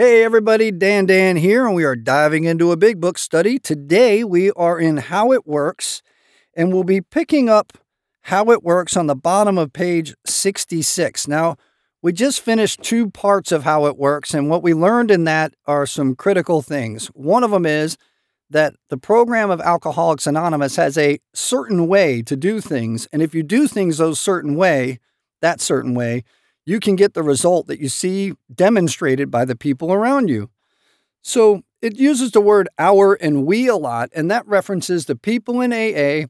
Hey everybody, Dan Dan here, and we are diving into a big book study. Today we are in How It Works, and we'll be picking up How It Works on the bottom of page 66. Now, we just finished two parts of How It Works, and what we learned in that are some critical things. One of them is that the program of Alcoholics Anonymous has a certain way to do things, and if you do things those certain way, that certain way, you can get the result that you see demonstrated by the people around you. So it uses the word our and we a lot, and that references the people in AA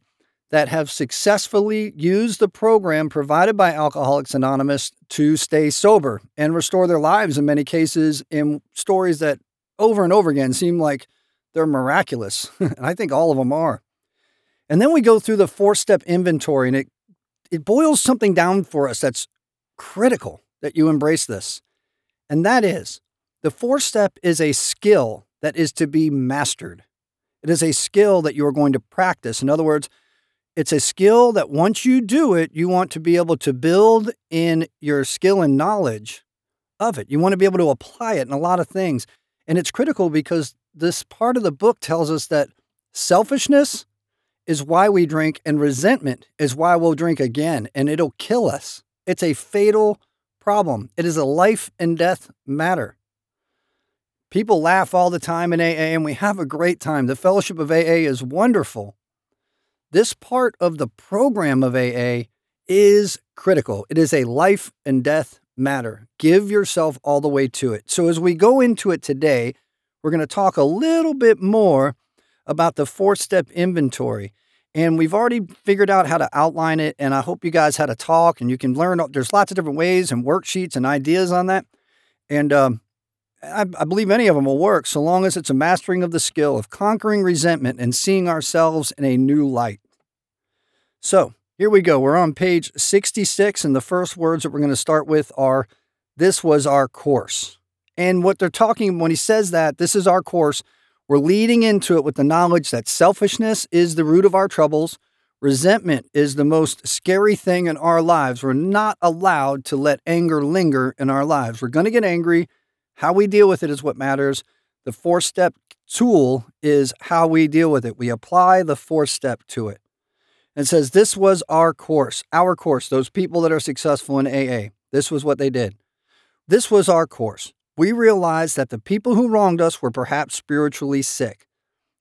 that have successfully used the program provided by Alcoholics Anonymous to stay sober and restore their lives in many cases in stories that over and over again seem like they're miraculous. and I think all of them are. And then we go through the four step inventory and it, it boils something down for us that's critical that you embrace this. And that is the four step is a skill that is to be mastered. It is a skill that you are going to practice. In other words, it's a skill that once you do it, you want to be able to build in your skill and knowledge of it. You want to be able to apply it in a lot of things. And it's critical because this part of the book tells us that selfishness is why we drink and resentment is why we'll drink again and it'll kill us. It's a fatal problem. It is a life and death matter. People laugh all the time in AA, and we have a great time. The fellowship of AA is wonderful. This part of the program of AA is critical. It is a life and death matter. Give yourself all the way to it. So, as we go into it today, we're going to talk a little bit more about the four step inventory. And we've already figured out how to outline it. And I hope you guys had a talk and you can learn. There's lots of different ways and worksheets and ideas on that. And um, I, I believe any of them will work so long as it's a mastering of the skill of conquering resentment and seeing ourselves in a new light. So here we go. We're on page 66. And the first words that we're going to start with are This was our course. And what they're talking when he says that, this is our course we're leading into it with the knowledge that selfishness is the root of our troubles. Resentment is the most scary thing in our lives. We're not allowed to let anger linger in our lives. We're going to get angry. How we deal with it is what matters. The four step tool is how we deal with it. We apply the four step to it. And says, This was our course, our course, those people that are successful in AA. This was what they did. This was our course we realized that the people who wronged us were perhaps spiritually sick.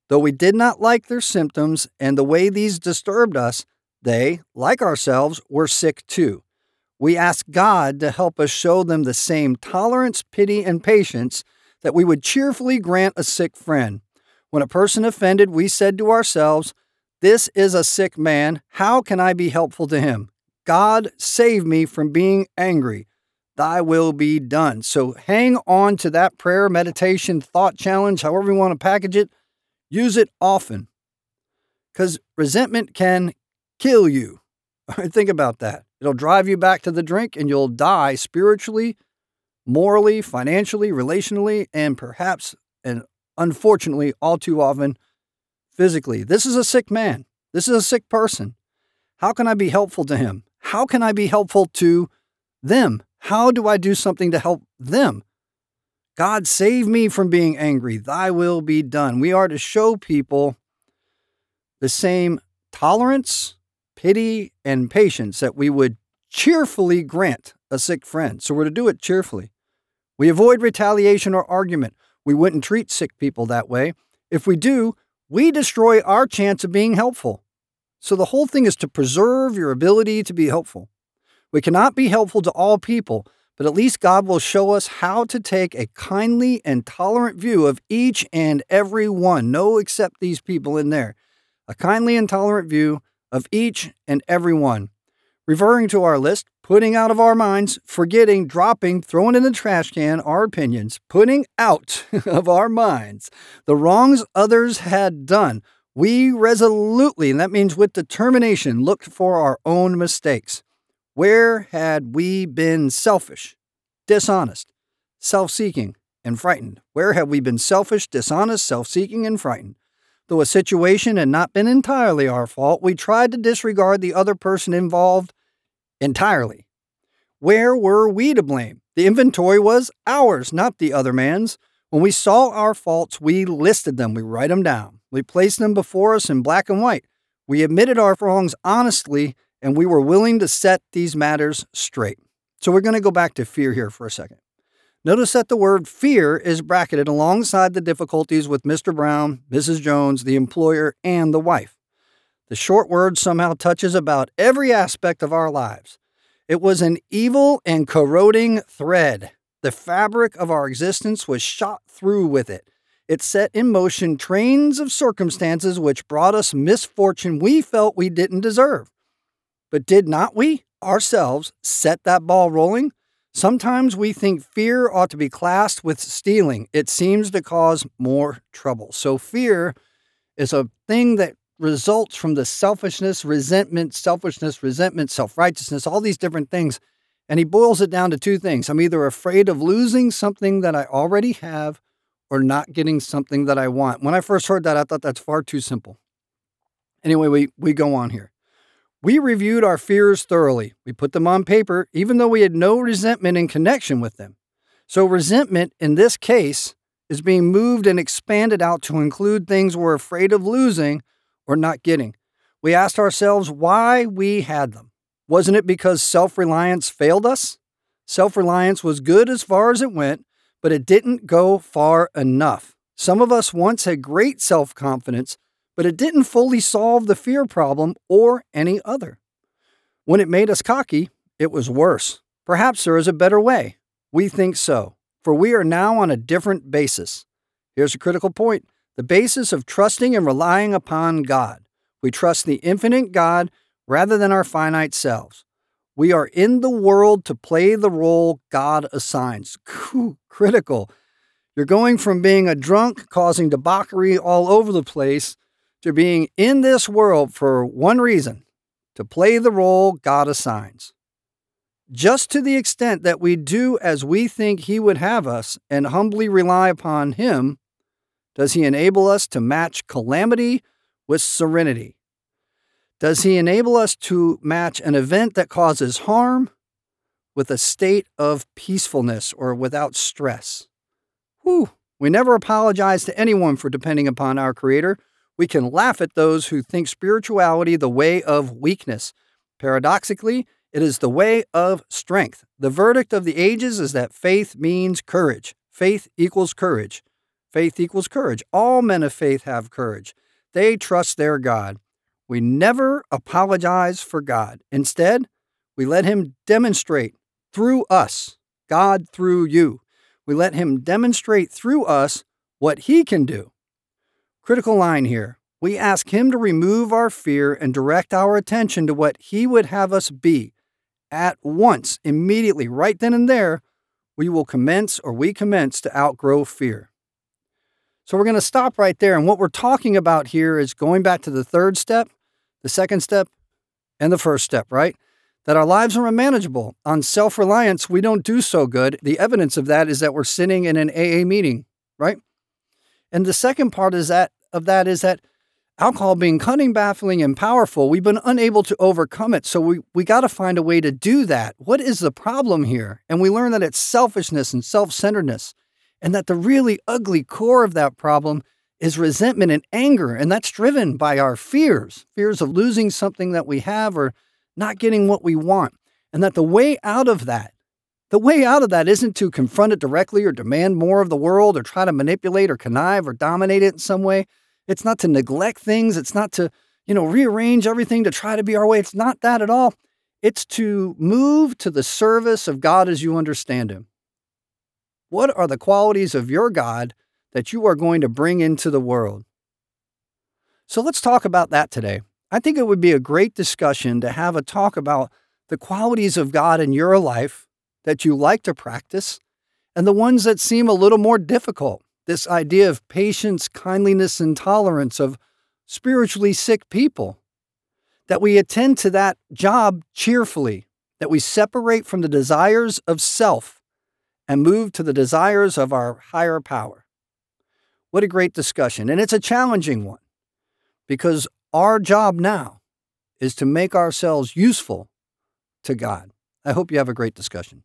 Though we did not like their symptoms and the way these disturbed us, they, like ourselves, were sick too. We asked God to help us show them the same tolerance, pity, and patience that we would cheerfully grant a sick friend. When a person offended, we said to ourselves, This is a sick man. How can I be helpful to him? God, save me from being angry thy will be done. So hang on to that prayer, meditation, thought challenge, however you want to package it. Use it often because resentment can kill you. Think about that. It'll drive you back to the drink and you'll die spiritually, morally, financially, relationally, and perhaps, and unfortunately, all too often, physically. This is a sick man. This is a sick person. How can I be helpful to him? How can I be helpful to them? How do I do something to help them? God, save me from being angry. Thy will be done. We are to show people the same tolerance, pity, and patience that we would cheerfully grant a sick friend. So we're to do it cheerfully. We avoid retaliation or argument. We wouldn't treat sick people that way. If we do, we destroy our chance of being helpful. So the whole thing is to preserve your ability to be helpful. We cannot be helpful to all people, but at least God will show us how to take a kindly and tolerant view of each and every one, no except these people in there. A kindly and tolerant view of each and every one. Referring to our list, putting out of our minds, forgetting, dropping, throwing in the trash can our opinions, putting out of our minds the wrongs others had done. We resolutely, and that means with determination, looked for our own mistakes. Where had we been selfish, dishonest, self seeking, and frightened? Where have we been selfish, dishonest, self seeking, and frightened? Though a situation had not been entirely our fault, we tried to disregard the other person involved entirely. Where were we to blame? The inventory was ours, not the other man's. When we saw our faults, we listed them, we write them down. We placed them before us in black and white. We admitted our wrongs honestly, and we were willing to set these matters straight. So we're going to go back to fear here for a second. Notice that the word fear is bracketed alongside the difficulties with Mr. Brown, Mrs. Jones, the employer, and the wife. The short word somehow touches about every aspect of our lives. It was an evil and corroding thread. The fabric of our existence was shot through with it. It set in motion trains of circumstances which brought us misfortune we felt we didn't deserve. But did not we, ourselves, set that ball rolling? Sometimes we think fear ought to be classed with stealing. It seems to cause more trouble. So, fear is a thing that results from the selfishness, resentment, selfishness, resentment, self righteousness, all these different things. And he boils it down to two things I'm either afraid of losing something that I already have or not getting something that I want. When I first heard that, I thought that's far too simple. Anyway, we, we go on here. We reviewed our fears thoroughly. We put them on paper, even though we had no resentment in connection with them. So, resentment in this case is being moved and expanded out to include things we're afraid of losing or not getting. We asked ourselves why we had them. Wasn't it because self reliance failed us? Self reliance was good as far as it went, but it didn't go far enough. Some of us once had great self confidence, but it didn't fully solve the fear problem or any other. When it made us cocky, it was worse. Perhaps there is a better way. We think so, for we are now on a different basis. Here's a critical point the basis of trusting and relying upon God. We trust the infinite God rather than our finite selves. We are in the world to play the role God assigns. Critical. You're going from being a drunk causing debauchery all over the place to being in this world for one reason to play the role God assigns. Just to the extent that we do as we think He would have us and humbly rely upon Him, does He enable us to match calamity with serenity. Does He enable us to match an event that causes harm with a state of peacefulness or without stress? Whew. We never apologize to anyone for depending upon our Creator. We can laugh at those who think spirituality the way of weakness. Paradoxically, it is the way of strength. The verdict of the ages is that faith means courage. Faith equals courage. Faith equals courage. All men of faith have courage. They trust their God. We never apologize for God. Instead, we let Him demonstrate through us, God through you. We let Him demonstrate through us what He can do. Critical line here. We ask Him to remove our fear and direct our attention to what He would have us be. At once, immediately, right then and there, we will commence or we commence to outgrow fear. So we're going to stop right there. And what we're talking about here is going back to the third step the second step, and the first step, right? That our lives are unmanageable. On self reliance, we don't do so good. The evidence of that is that we're sitting in an AA meeting, right? And the second part is that of that is that alcohol being cunning, baffling, and powerful, we've been unable to overcome it. So we, we got to find a way to do that. What is the problem here? And we learn that it's selfishness and self centeredness, and that the really ugly core of that problem is resentment and anger. And that's driven by our fears fears of losing something that we have or not getting what we want. And that the way out of that, the way out of that isn't to confront it directly or demand more of the world or try to manipulate or connive or dominate it in some way. It's not to neglect things. It's not to, you know, rearrange everything to try to be our way. It's not that at all. It's to move to the service of God as you understand Him. What are the qualities of your God that you are going to bring into the world. So let's talk about that today. I think it would be a great discussion to have a talk about the qualities of God in your life that you like to practice and the ones that seem a little more difficult. This idea of patience, kindliness, and tolerance of spiritually sick people. That we attend to that job cheerfully, that we separate from the desires of self and move to the desires of our higher power. What a great discussion. And it's a challenging one because our job now is to make ourselves useful to God. I hope you have a great discussion.